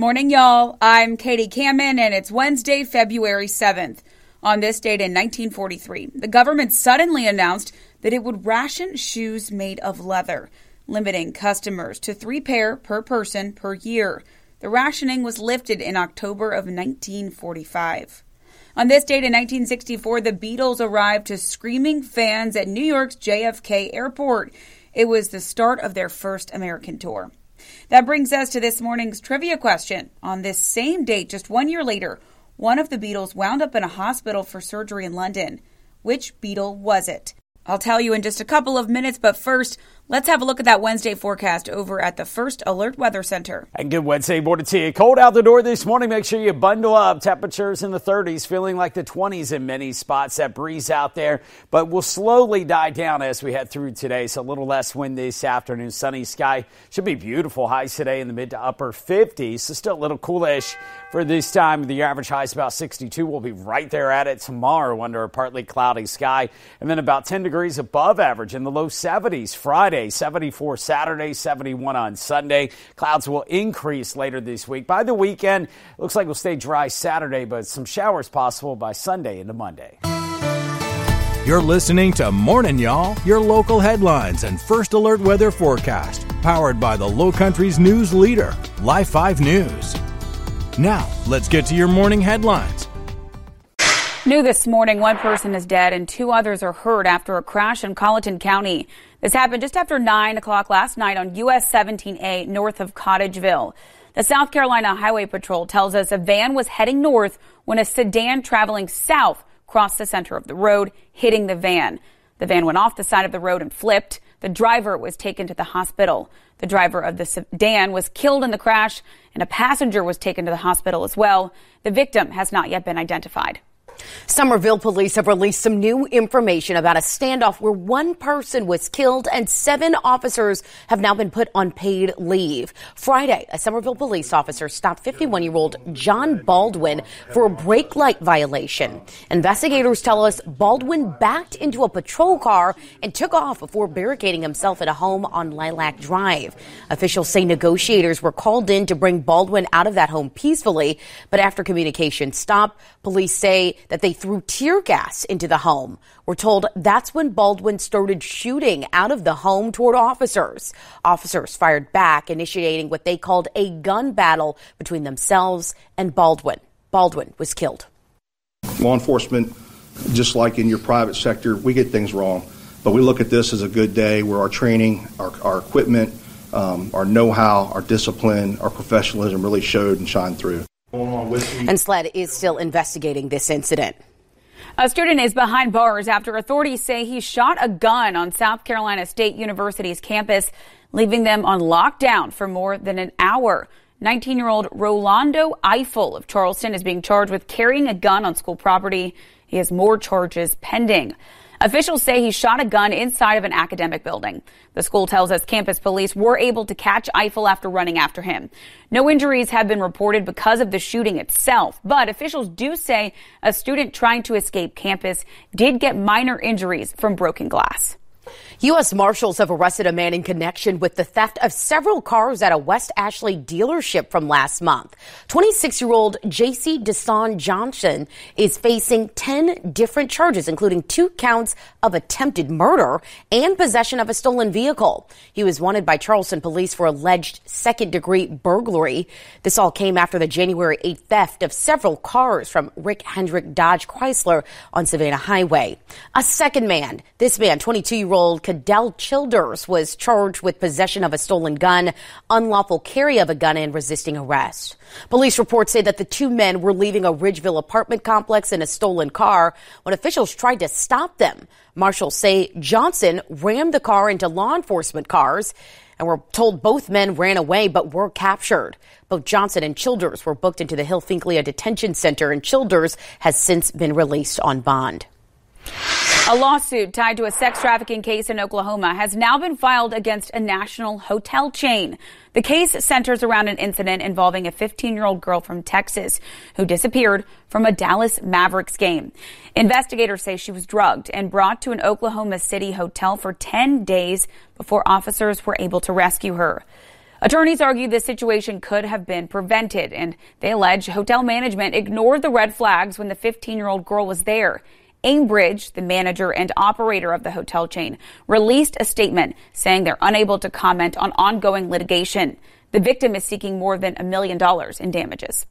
Morning, y'all. I'm Katie Kamen, and it's Wednesday, February 7th. On this date in 1943, the government suddenly announced that it would ration shoes made of leather, limiting customers to three pair per person per year. The rationing was lifted in October of 1945. On this date in 1964, the Beatles arrived to screaming fans at New York's JFK Airport. It was the start of their first American tour. That brings us to this morning's trivia question. On this same date, just one year later, one of the Beatles wound up in a hospital for surgery in London. Which Beatle was it? I'll tell you in just a couple of minutes, but first, Let's have a look at that Wednesday forecast over at the First Alert Weather Center. And good Wednesday morning to you. Cold out the door this morning. Make sure you bundle up. Temperatures in the 30s, feeling like the 20s in many spots. That breeze out there, but will slowly die down as we head through today. So a little less wind this afternoon. Sunny sky should be beautiful. Highs today in the mid to upper 50s. So still a little coolish for this time. The average high is about 62. We'll be right there at it tomorrow under a partly cloudy sky, and then about 10 degrees above average in the low 70s Friday. Friday, 74 Saturday, 71 on Sunday. Clouds will increase later this week. By the weekend, looks like we'll stay dry Saturday, but some showers possible by Sunday into Monday. You're listening to Morning Y'all, your local headlines and first alert weather forecast, powered by the Low Country's news leader, Live 5 News. Now, let's get to your morning headlines. New this morning, one person is dead and two others are hurt after a crash in Colleton County. This happened just after 9 o'clock last night on US 17A north of Cottageville. The South Carolina Highway Patrol tells us a van was heading north when a sedan traveling south crossed the center of the road, hitting the van. The van went off the side of the road and flipped. The driver was taken to the hospital. The driver of the sedan was killed in the crash, and a passenger was taken to the hospital as well. The victim has not yet been identified. Summerville police have released some new information about a standoff where one person was killed and seven officers have now been put on paid leave. Friday, a Summerville police officer stopped 51 year old John Baldwin for a brake light violation. Investigators tell us Baldwin backed into a patrol car and took off before barricading himself at a home on Lilac Drive. Officials say negotiators were called in to bring Baldwin out of that home peacefully, but after communication stopped, police say that they threw tear gas into the home. We're told that's when Baldwin started shooting out of the home toward officers. Officers fired back, initiating what they called a gun battle between themselves and Baldwin. Baldwin was killed. Law enforcement, just like in your private sector, we get things wrong. But we look at this as a good day where our training, our, our equipment, um, our know how, our discipline, our professionalism really showed and shined through. And SLED is still investigating this incident. A student is behind bars after authorities say he shot a gun on South Carolina State University's campus, leaving them on lockdown for more than an hour. 19 year old Rolando Eiffel of Charleston is being charged with carrying a gun on school property. He has more charges pending. Officials say he shot a gun inside of an academic building. The school tells us campus police were able to catch Eiffel after running after him. No injuries have been reported because of the shooting itself, but officials do say a student trying to escape campus did get minor injuries from broken glass. U.S. Marshals have arrested a man in connection with the theft of several cars at a West Ashley dealership from last month. 26 year old J.C. Desan Johnson is facing 10 different charges, including two counts of attempted murder and possession of a stolen vehicle. He was wanted by Charleston police for alleged second degree burglary. This all came after the January 8th theft of several cars from Rick Hendrick Dodge Chrysler on Savannah Highway. A second man, this man, 22 year old Cadell Childers was charged with possession of a stolen gun, unlawful carry of a gun, and resisting arrest. Police reports say that the two men were leaving a Ridgeville apartment complex in a stolen car when officials tried to stop them. Marshals say Johnson rammed the car into law enforcement cars and we're told both men ran away but were captured. Both Johnson and Childers were booked into the Hill Finklea Detention Center, and Childers has since been released on bond. A lawsuit tied to a sex trafficking case in Oklahoma has now been filed against a national hotel chain. The case centers around an incident involving a 15 year old girl from Texas who disappeared from a Dallas Mavericks game. Investigators say she was drugged and brought to an Oklahoma City hotel for 10 days before officers were able to rescue her. Attorneys argue this situation could have been prevented, and they allege hotel management ignored the red flags when the 15 year old girl was there. Aimbridge, the manager and operator of the hotel chain, released a statement saying they're unable to comment on ongoing litigation. The victim is seeking more than a million dollars in damages.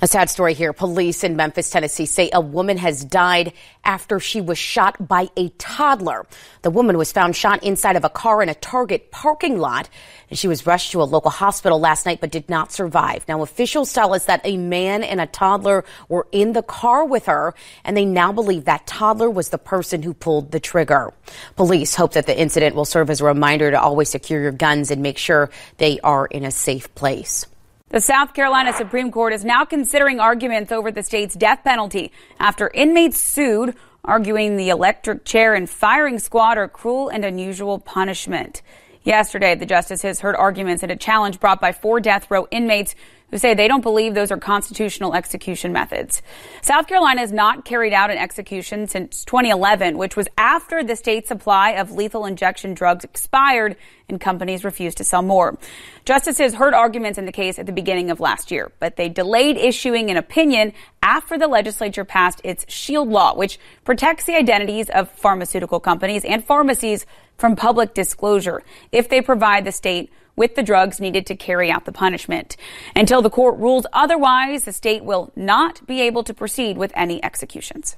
A sad story here. Police in Memphis, Tennessee say a woman has died after she was shot by a toddler. The woman was found shot inside of a car in a Target parking lot. And she was rushed to a local hospital last night but did not survive. Now, officials tell us that a man and a toddler were in the car with her, and they now believe that toddler was the person who pulled the trigger. Police hope that the incident will serve as a reminder to always secure your guns and make sure they are in a safe place. The South Carolina Supreme Court is now considering arguments over the state's death penalty after inmates sued, arguing the electric chair and firing squad are cruel and unusual punishment. Yesterday, the justices heard arguments in a challenge brought by four death row inmates who say they don't believe those are constitutional execution methods. South Carolina has not carried out an execution since 2011, which was after the state's supply of lethal injection drugs expired and companies refused to sell more. Justices heard arguments in the case at the beginning of last year, but they delayed issuing an opinion after the legislature passed its SHIELD law, which protects the identities of pharmaceutical companies and pharmacies from public disclosure if they provide the state with the drugs needed to carry out the punishment. Until the court rules otherwise, the state will not be able to proceed with any executions.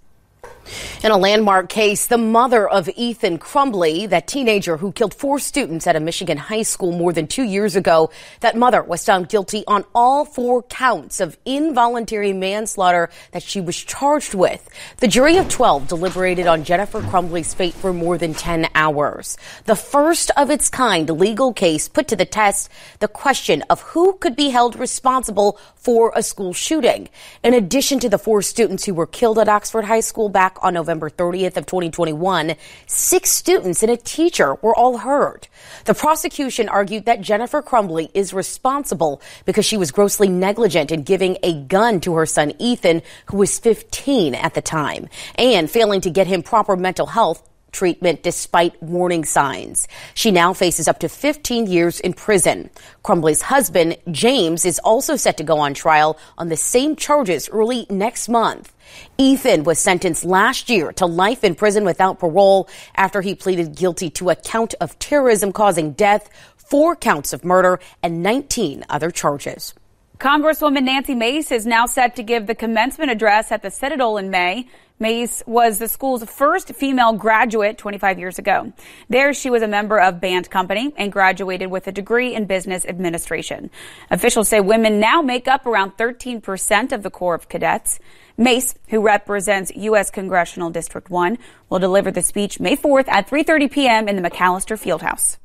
In a landmark case, the mother of Ethan Crumbley, that teenager who killed four students at a Michigan high school more than two years ago, that mother was found guilty on all four counts of involuntary manslaughter that she was charged with. The jury of 12 deliberated on Jennifer Crumbley's fate for more than 10 hours. The first of its kind legal case put to the test the question of who could be held responsible for a school shooting. In addition to the four students who were killed at Oxford High School back on November 30th of 2021, six students and a teacher were all hurt. The prosecution argued that Jennifer Crumbley is responsible because she was grossly negligent in giving a gun to her son Ethan, who was 15 at the time, and failing to get him proper mental health treatment despite warning signs. She now faces up to 15 years in prison. Crumbley's husband, James, is also set to go on trial on the same charges early next month. Ethan was sentenced last year to life in prison without parole after he pleaded guilty to a count of terrorism causing death, four counts of murder, and 19 other charges. Congresswoman Nancy Mace is now set to give the commencement address at the Citadel in May. Mace was the school's first female graduate 25 years ago. There, she was a member of band company and graduated with a degree in business administration. Officials say women now make up around 13% of the Corps of Cadets. Mace, who represents U.S. Congressional District 1, will deliver the speech May 4th at 3.30 p.m. in the McAlister Fieldhouse.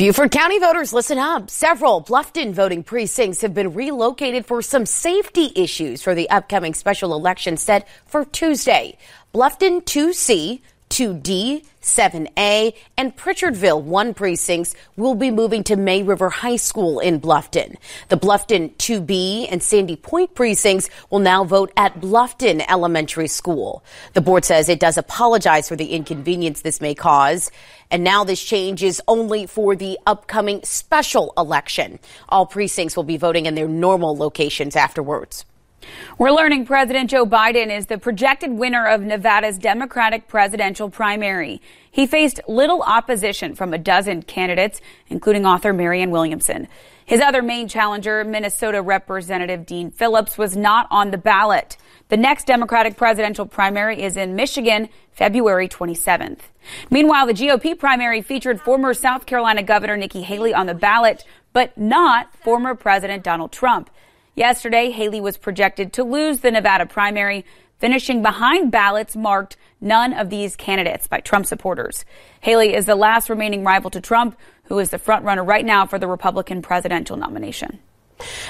Beaufort County voters, listen up. Several Bluffton voting precincts have been relocated for some safety issues for the upcoming special election set for Tuesday. Bluffton 2C, 2D, 7A, and Pritchardville 1 precincts will be moving to May River High School in Bluffton. The Bluffton 2B and Sandy Point precincts will now vote at Bluffton Elementary School. The board says it does apologize for the inconvenience this may cause. And now this change is only for the upcoming special election. All precincts will be voting in their normal locations afterwards. We're learning President Joe Biden is the projected winner of Nevada's Democratic presidential primary. He faced little opposition from a dozen candidates, including author Marianne Williamson. His other main challenger, Minnesota Representative Dean Phillips, was not on the ballot. The next Democratic presidential primary is in Michigan, February 27th. Meanwhile, the GOP primary featured former South Carolina Governor Nikki Haley on the ballot, but not former President Donald Trump. Yesterday, Haley was projected to lose the Nevada primary, finishing behind ballots marked none of these candidates by Trump supporters. Haley is the last remaining rival to Trump, who is the frontrunner right now for the Republican presidential nomination.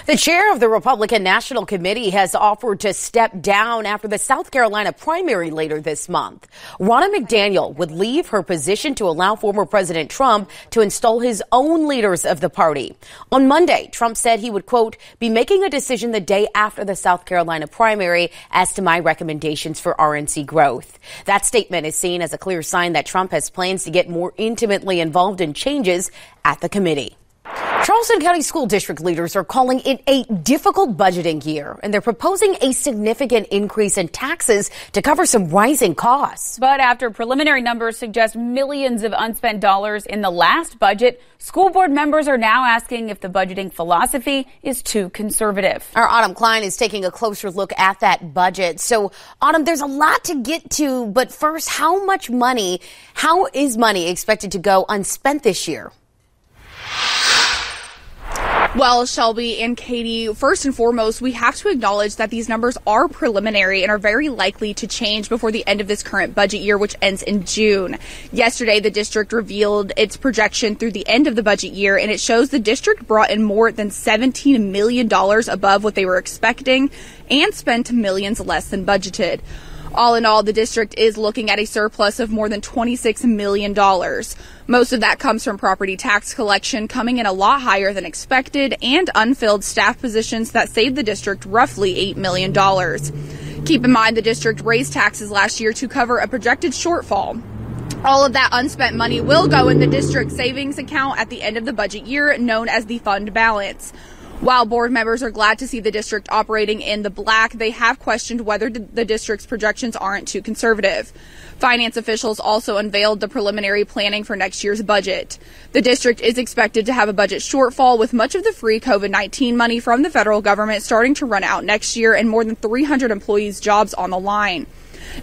The chair of the Republican National Committee has offered to step down after the South Carolina primary later this month. Ronna McDaniel would leave her position to allow former President Trump to install his own leaders of the party. On Monday, Trump said he would, quote, be making a decision the day after the South Carolina primary as to my recommendations for RNC growth. That statement is seen as a clear sign that Trump has plans to get more intimately involved in changes at the committee. Charleston County School District leaders are calling it a difficult budgeting year, and they're proposing a significant increase in taxes to cover some rising costs. But after preliminary numbers suggest millions of unspent dollars in the last budget, school board members are now asking if the budgeting philosophy is too conservative. Our Autumn Klein is taking a closer look at that budget. So, Autumn, there's a lot to get to, but first, how much money, how is money expected to go unspent this year? Well, Shelby and Katie, first and foremost, we have to acknowledge that these numbers are preliminary and are very likely to change before the end of this current budget year, which ends in June. Yesterday, the district revealed its projection through the end of the budget year, and it shows the district brought in more than $17 million above what they were expecting and spent millions less than budgeted. All in all, the district is looking at a surplus of more than $26 million. Most of that comes from property tax collection coming in a lot higher than expected and unfilled staff positions that saved the district roughly $8 million. Keep in mind the district raised taxes last year to cover a projected shortfall. All of that unspent money will go in the district savings account at the end of the budget year, known as the fund balance. While board members are glad to see the district operating in the black, they have questioned whether the district's projections aren't too conservative. Finance officials also unveiled the preliminary planning for next year's budget. The district is expected to have a budget shortfall with much of the free COVID-19 money from the federal government starting to run out next year and more than 300 employees' jobs on the line.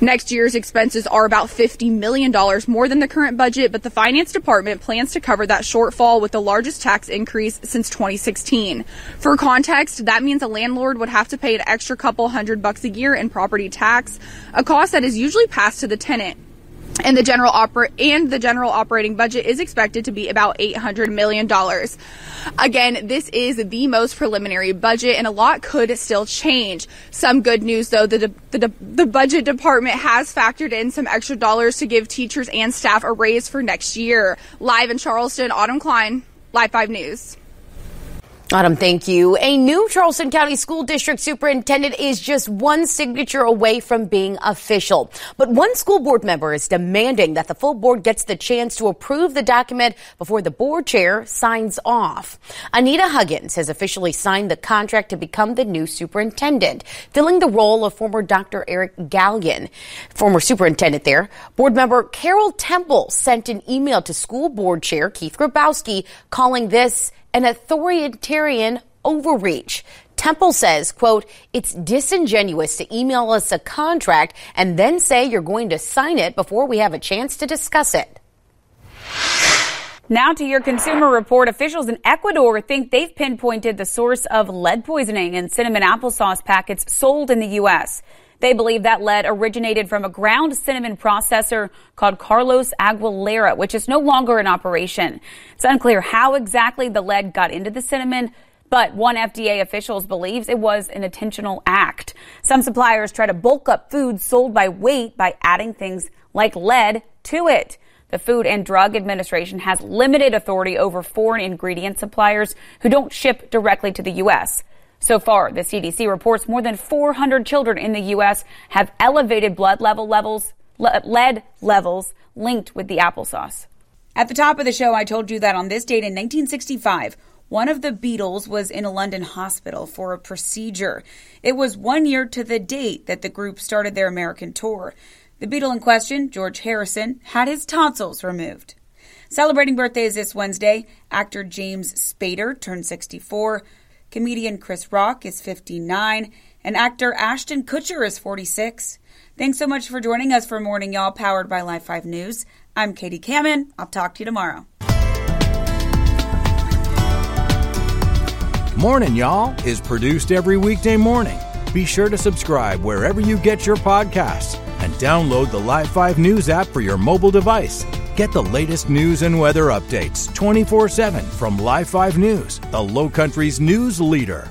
Next year's expenses are about $50 million more than the current budget, but the finance department plans to cover that shortfall with the largest tax increase since 2016. For context, that means a landlord would have to pay an extra couple hundred bucks a year in property tax, a cost that is usually passed to the tenant and the general opera and the general operating budget is expected to be about 800 million dollars. Again, this is the most preliminary budget and a lot could still change. Some good news though, the the, the budget department has factored in some extra dollars to give teachers and staff a raise for next year. Live in Charleston, Autumn Klein, Live 5 News. Autumn, thank you. A new Charleston County School District superintendent is just one signature away from being official. But one school board member is demanding that the full board gets the chance to approve the document before the board chair signs off. Anita Huggins has officially signed the contract to become the new superintendent, filling the role of former Dr. Eric Gallien, former superintendent there. Board member Carol Tempel sent an email to school board chair Keith Grabowski calling this an authoritarian overreach. Tempel says, quote, it's disingenuous to email us a contract and then say you're going to sign it before we have a chance to discuss it. Now to your consumer report. Officials in Ecuador think they've pinpointed the source of lead poisoning in cinnamon applesauce packets sold in the U.S. They believe that lead originated from a ground cinnamon processor called Carlos Aguilera, which is no longer in operation. It's unclear how exactly the lead got into the cinnamon, but one FDA official believes it was an intentional act. Some suppliers try to bulk up food sold by weight by adding things like lead to it. The Food and Drug Administration has limited authority over foreign ingredient suppliers who don't ship directly to the U.S. So far, the CDC reports more than 400 children in the U.S. have elevated blood level levels, lead levels linked with the applesauce. At the top of the show, I told you that on this date in 1965, one of the Beatles was in a London hospital for a procedure. It was one year to the date that the group started their American tour. The Beatle in question, George Harrison, had his tonsils removed. Celebrating birthdays this Wednesday, actor James Spader turned 64. Comedian Chris Rock is 59, and actor Ashton Kutcher is 46. Thanks so much for joining us for Morning Y'all, powered by Live 5 News. I'm Katie Kamen. I'll talk to you tomorrow. Morning Y'all is produced every weekday morning. Be sure to subscribe wherever you get your podcasts and download the Live 5 News app for your mobile device. Get the latest news and weather updates 24 7 from Live 5 News, the Low Country's news leader.